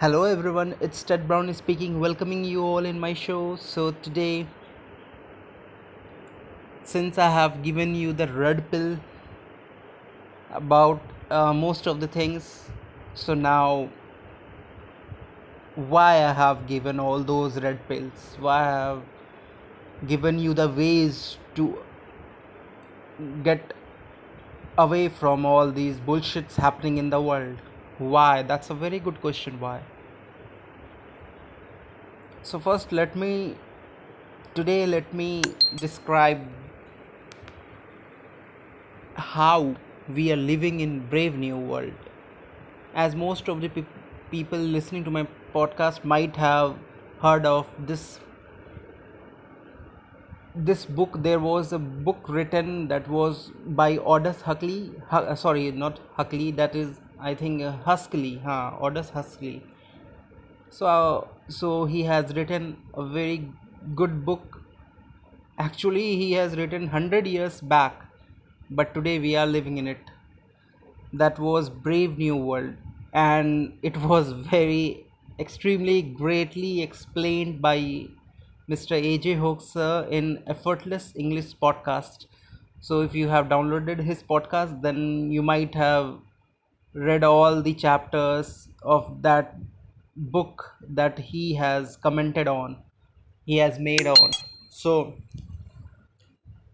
Hello everyone, it's Ted Brown speaking, welcoming you all in my show. So today, since I have given you the red pill about uh, most of the things, so now why I have given all those red pills, why I have given you the ways to get away from all these bullshits happening in the world. Why? That's a very good question. Why? So first, let me today let me describe how we are living in brave new world as most of the pe- people listening to my podcast might have heard of this this book there was a book written that was by Aldous Huxley Hu- sorry not Huxley that is I think uh, Huxley huh Aldous Huxley so uh, so he has written a very good book actually he has written 100 years back but today we are living in it that was Brave New World, and it was very extremely greatly explained by Mr. AJ Hoaxer in Effortless English podcast. So, if you have downloaded his podcast, then you might have read all the chapters of that book that he has commented on, he has made on. So,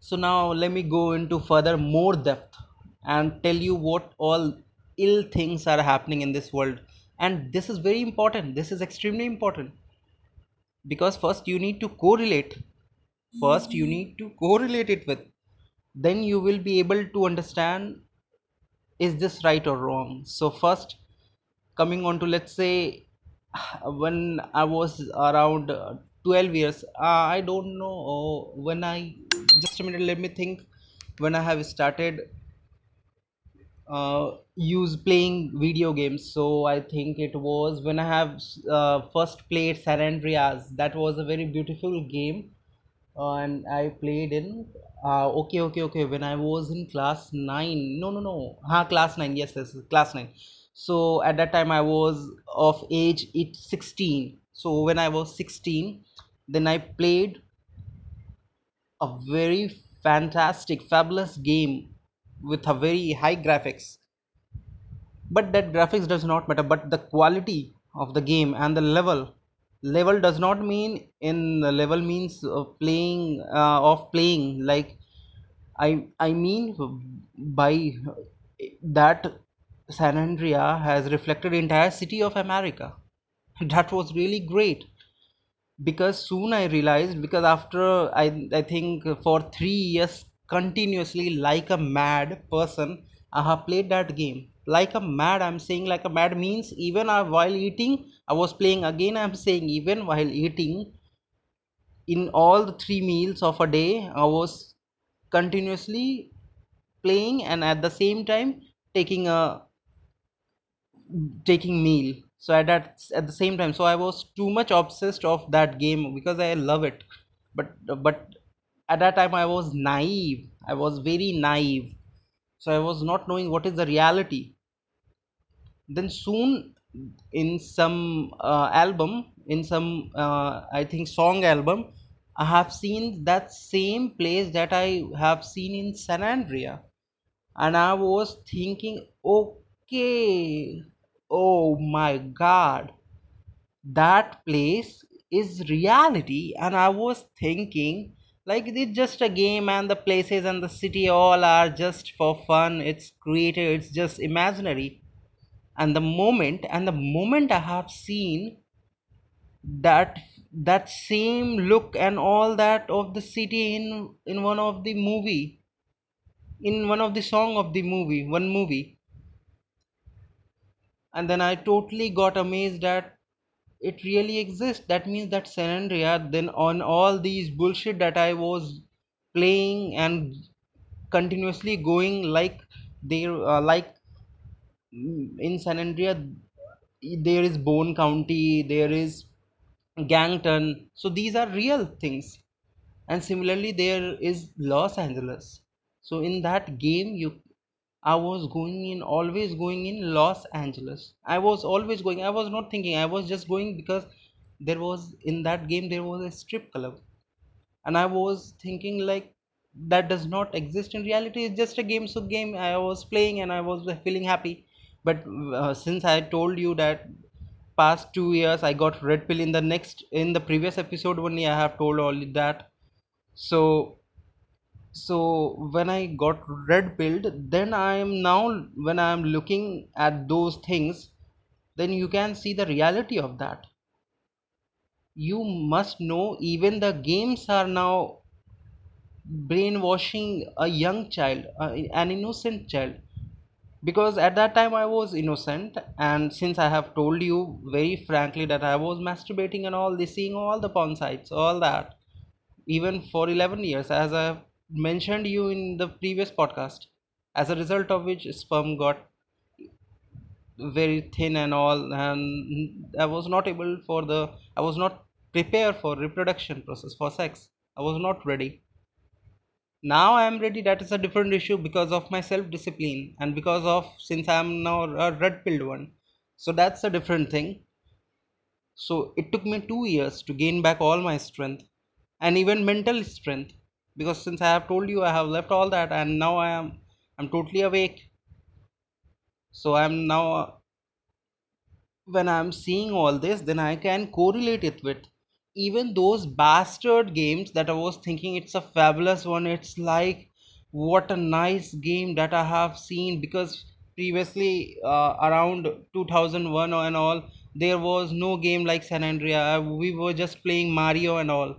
so now let me go into further more depth and tell you what all ill things are happening in this world. And this is very important. This is extremely important because first you need to correlate. First you need to correlate it with. Then you will be able to understand is this right or wrong. So first coming on to let's say when I was around uh, 12 years, uh, I don't know uh, when I just a minute let me think when I have started uh, use playing video games. So I think it was when I have uh, first played San Andreas. That was a very beautiful game, and I played in. Uh, okay, okay, okay. When I was in class nine, no, no, no. Ha, class nine. Yes, yes, class nine. So at that time I was of age it 16. So when I was 16, then I played a very fantastic, fabulous game with a very high graphics but that graphics does not matter but the quality of the game and the level level does not mean in level means uh, playing uh, of playing like i i mean by that san andrea has reflected entire city of america. That was really great. Because soon i realized because after i i think for 3 years continuously like a mad person i have played that game like a mad i'm saying like a mad means even while eating i was playing again i'm saying even while eating in all the three meals of a day i was continuously playing and at the same time taking a taking meal. So at that at the same time so i was too much obsessed of that game because i love it. But but at that time i was naive. I was very naive so i was not knowing what is the reality then soon in some uh, album in some uh, i think song album i have seen that same place that i have seen in san andrea and I was thinking, okay, oh my god, that place is reality. And I was thinking, like, it's just a game, and the places and the city all are just for fun, it's created, it's just imaginary. And the moment, and the moment I have seen that that same look and all that of the city in in one of the movie in one of the song of the movie one movie. And then i totally got amazed that it really exists. That means that san andrea then on all these bullshit that i was playing and continuously going like there uh, like in san andrea there is bone county there is Ganton. So these are real things. And similarly there is los angeles. So in that game you I was going in, always going in Los Angeles. I was always going. I was not thinking. I was just going because there was in that game there was a strip club, and I was thinking like that does not exist in reality. It's just a game. So game I was playing and I was feeling happy. But uh, since I told you that past two years I got red pill in the next in the previous episode only I have told all that. So so when i got red pilled then i am now when i am looking at those things then you can see the reality of that. You must know even the games are now brainwashing a young child uh, an innocent child. Because at that time i was innocent and since i have told you very frankly that i was masturbating and all this seeing all the porn sites all that. Even for 11 years as i have mentioned you in the previous podcast as a result of which sperm got very thin and all and i was not able for the i was not prepared for reproduction process for sex. I was not ready. Now i am ready. That is a different issue because of my self discipline and because of since i am now a red pilled one. So that's a different thing. So it took me 2 years to gain back all my strength and even mental strength because since i have told you i have left all that and now i am i'm totally awake. So i'm now when i'm seeing all this then i can correlate it with even those bastard games that i was thinking it's a fabulous one. It's like what a nice game that i have seen. Because previously uh, around 2001 and all there was no game like san andrea we were just playing mario and all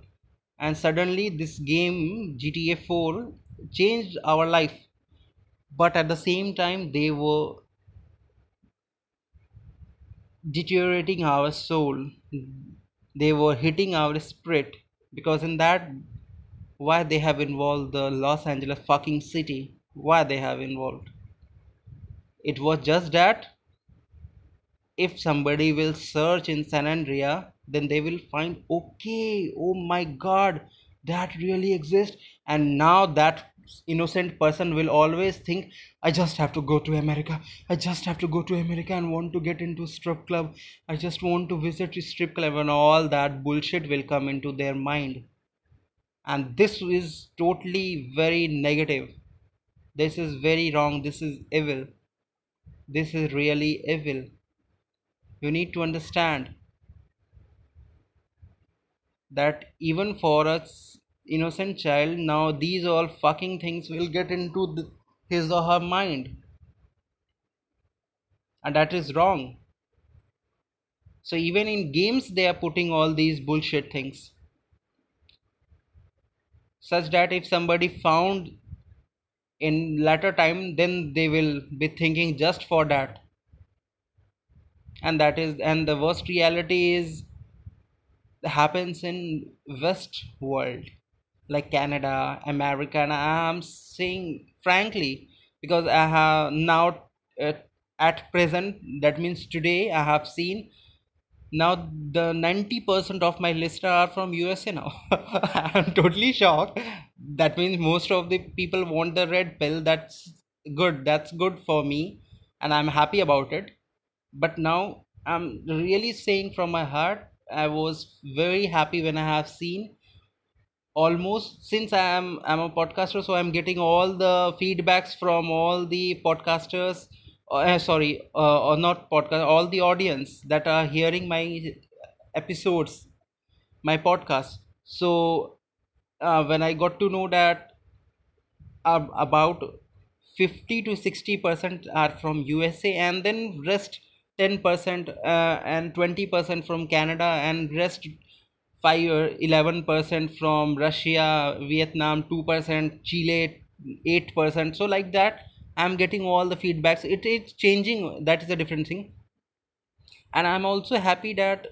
and suddenly this game GTA 4 changed our life. But at the same time they were deteriorating our soul. They were hitting our spirit. Because in that why they have involved the Los Angeles fucking city? Why they have involved? It was just that if somebody will search in San Andrea, then they will find, okay, oh my god, that really exists. And now that innocent person will always think, I just have to go to America. I just have to go to America and want to get into strip club. I just want to visit a strip club and all that bullshit will come into their mind. And this is totally very negative. This is very wrong. This is evil. This is really evil. You need to understand that even for a innocent child now these all fucking things will get into the, his or her mind. And that is wrong. So even in games they are putting all these bullshit things. Such that if somebody found in latter time then they will be thinking just for that. And that is and the worst reality is happens in west world like Canada, America, and I'm saying frankly because I have now uh, at present that means today I have seen now the 90% of my listeners are from USA now. I'm totally shocked. That means most of the people want the red pill. That's good. That's good for me and I'm happy about it. But now I'm really saying from my heart I was very happy when I have seen almost since i am i'm a podcaster so i'm getting all the feedbacks from all the podcasters uh, sorry uh, or not podcast all the audience that are hearing my episodes my podcast. So uh, when i got to know that um, about 50 to 60 percent are from usa and then rest 10 percent uh, and 20 percent from canada and rest 5 or 11 percent from russia vietnam 2 percent chile 8 percent. So like that i'm getting all the feedbacks. It is changing. That is a different thing. And i'm also happy that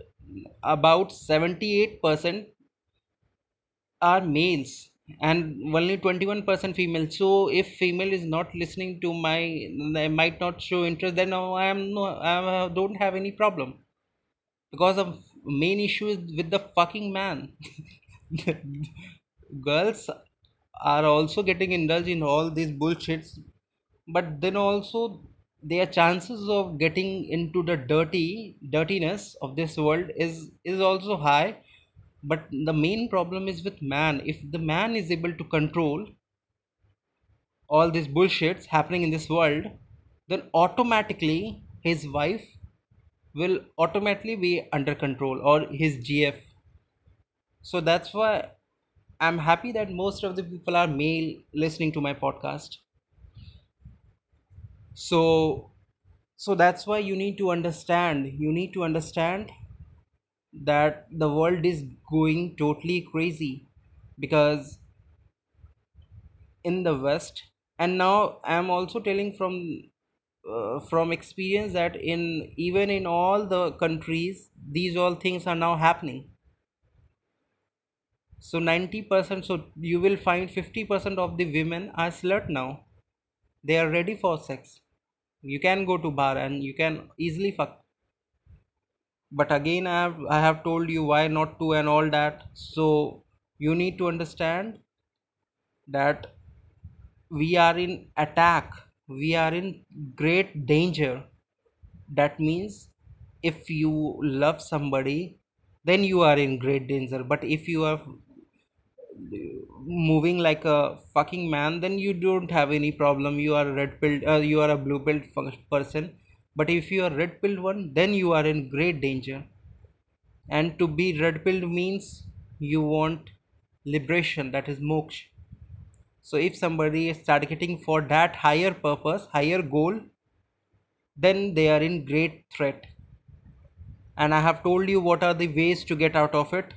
about 78 percent are males and only 21% female. So if female is not listening to my they might not show interest then oh, no, i am no uh, i don't have any problem. Because of main issue is with the fucking man. Girls are also getting indulged in all these bullshits. But then also their chances of getting into the dirty dirtiness of this world is is also high but the main problem is with man. If the man is able to control all these bullshits happening in this world then automatically his wife will automatically be under control or his gf so that's why i'm happy that most of the people are male listening to my podcast. So so that's why you need to understand you need to understand that the world is going totally crazy because in the west. And now i am also telling from uh, from experience that in even in all the countries these all things are now happening. So 90% so you will find 50% of the women are slut now. They are ready for sex. You can go to bar and you can easily fuck but again i have i have told you why not to and all that. So you need to understand that we are in attack. We are in great danger. That means if you love somebody then you are in great danger. But if you are moving like a fucking man then you don't have any problem. You are red pilled uh, you are a blue pilled person but if you are red pilled one then you are in great danger. And to be red pilled means you want liberation that is moksha. So if somebody is targeting for that higher purpose higher goal then they are in great threat. And i have told you what are the ways to get out of it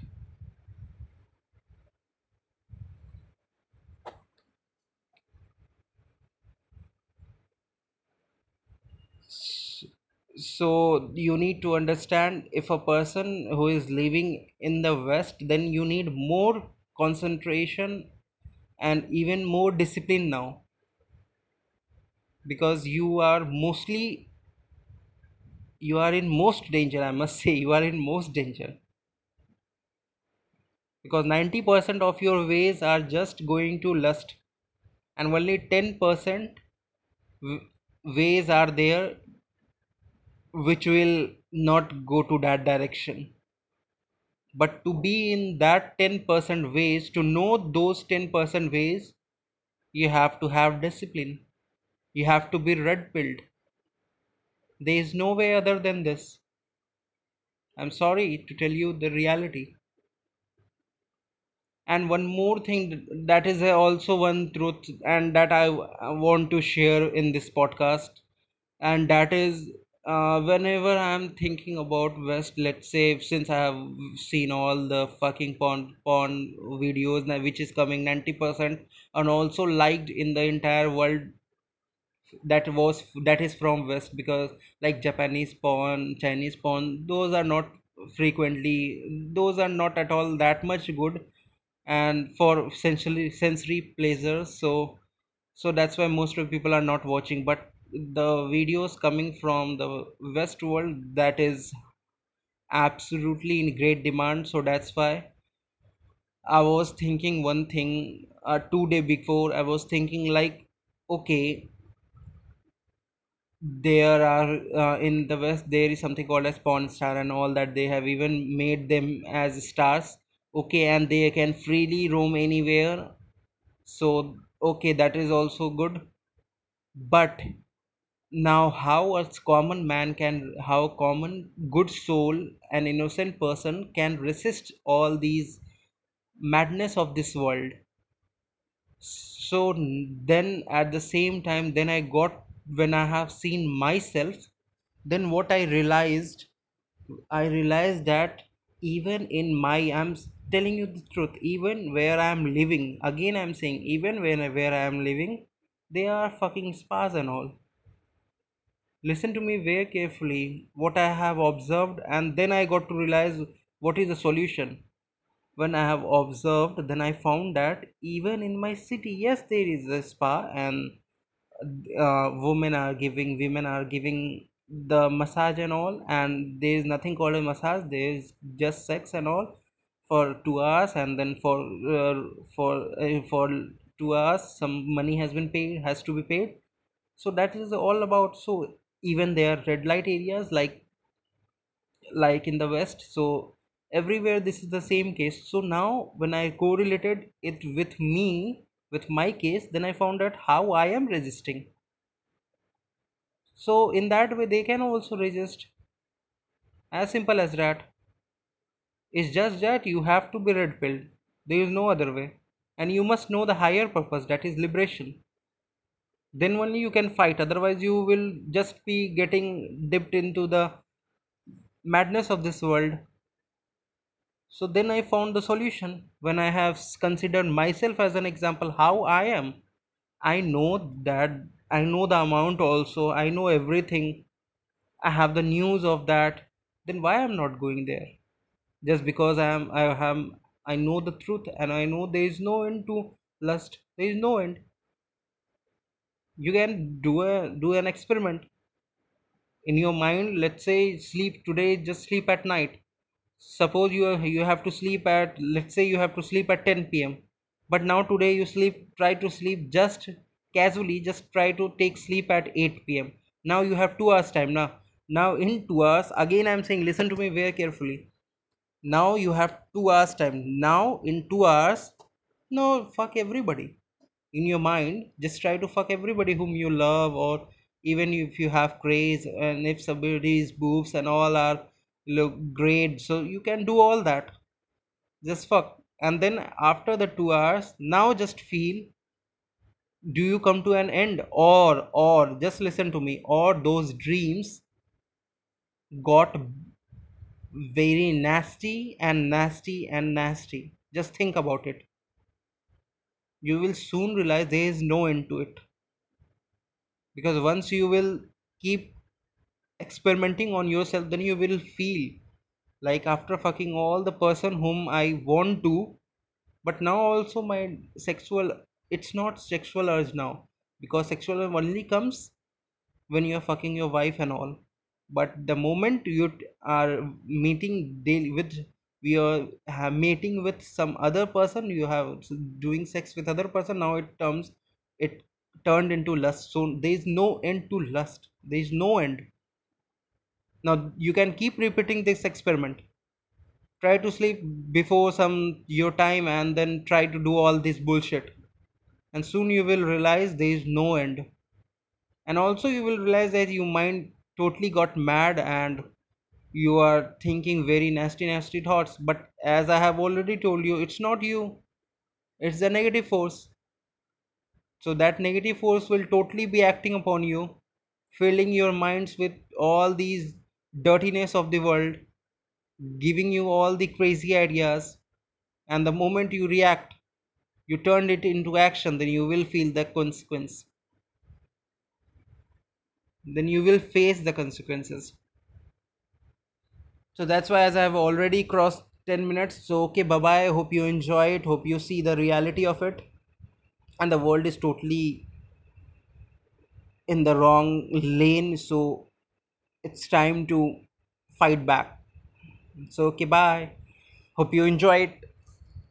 so you need to understand if a person who is living in the west then you need more concentration and even more discipline now. Because you are mostly you are in most danger i must say you are in most danger. Because 90% of your ways are just going to lust and only 10% ways are there which will not go to that direction. But to be in that 10% ways to know those 10% ways you have to have discipline. You have to be red pilled there is no way other than this. I'm sorry to tell you the reality. And one more thing that is also one truth and that i want to share in this podcast and that is uh, whenever i'm thinking about west let's say since i have seen all the fucking porn porn videos now which is coming 90% and also liked in the entire world that was that is from west because like japanese porn chinese porn those are not frequently those are not at all that much good and for sensory sensory pleasure so so that's why most of people are not watching. But the videos coming from the west world that is absolutely in great demand. So that's why i was thinking one thing uh, two day before i was thinking like okay there are uh, in the west there is something called as porn star and all that. They have even made them as stars. Okay and they can freely roam anywhere. So okay that is also good. But now how a common man can how a common good soul an innocent person can resist all these madness of this world. So then at the same time then i got when i have seen myself then what i realized i realized that even in my i'm telling you the truth even where i'm living again i'm saying even when where i am living they are fucking spas and all listen to me very carefully what i have observed and then i got to realize what is the solution. When i have observed then i found that even in my city yes there is a spa and uh, women are giving women are giving the massage and all and there is nothing called a massage there is just sex and all for two hours and then for uh, for uh, for two hours some money has been paid has to be paid. So that is all about so even there are red light areas like like in the west. So everywhere this is the same case. So now when i correlated it with me with my case then i found out how i am resisting. So in that way they can also resist. As simple as that. It's just that you have to be red pilled there is no other way. And you must know the higher purpose that is liberation then only you can fight. Otherwise you will just be getting dipped into the madness of this world. So then i found the solution. When i have considered myself as an example how i am i know that i know the amount also. I know everything. I have the news of that. Then why i'm not going there? Just because i am i am i know the truth and i know there is no end to lust. There is no end you can do a do an experiment. In your mind let's say sleep today just sleep at night. Suppose you you have to sleep at let's say you have to sleep at 10 p.m but now today you sleep try to sleep just casually just try to take sleep at 8 p.m now you have 2 hours time. Now now in 2 hours again i'm saying listen to me very carefully. Now you have 2 hours time. Now in 2 hours no fuck everybody in your mind just try to fuck everybody whom you love or even if you have craze and if somebody's boobs and all are look great. So you can do all that. Just fuck. And then after the two hours now just feel do you come to an end? Or or just listen to me. Or those dreams got very nasty and nasty and nasty. Just think about it you will soon realize there is no end to it. Because once you will keep experimenting on yourself then you will feel like after fucking all the person whom i want to but now also my sexual it's not sexual urge now. Because sexual only comes when you're fucking your wife and all. But the moment you are meeting daily with we are ha- mating with some other person you have doing sex with other person now it comes it turned into lust. So there is no end to lust. There is no end. Now you can keep repeating this experiment. Try to sleep before some your time and then try to do all this bullshit. And soon you will realize there is no end. And also you will realize that your mind totally got mad and you are thinking very nasty nasty thoughts but as i have already told you it's not you. It's the negative force. So that negative force will totally be acting upon you filling your minds with all these dirtiness of the world giving you all the crazy ideas and the moment you react you turn it into action then you will feel the consequence. Then you will face the consequences so that's why as i have already crossed 10 minutes so okay bye bye hope you enjoy it. Hope you see the reality of it. And the world is totally in the wrong lane so it's time to fight back. So okay bye. Hope you enjoy it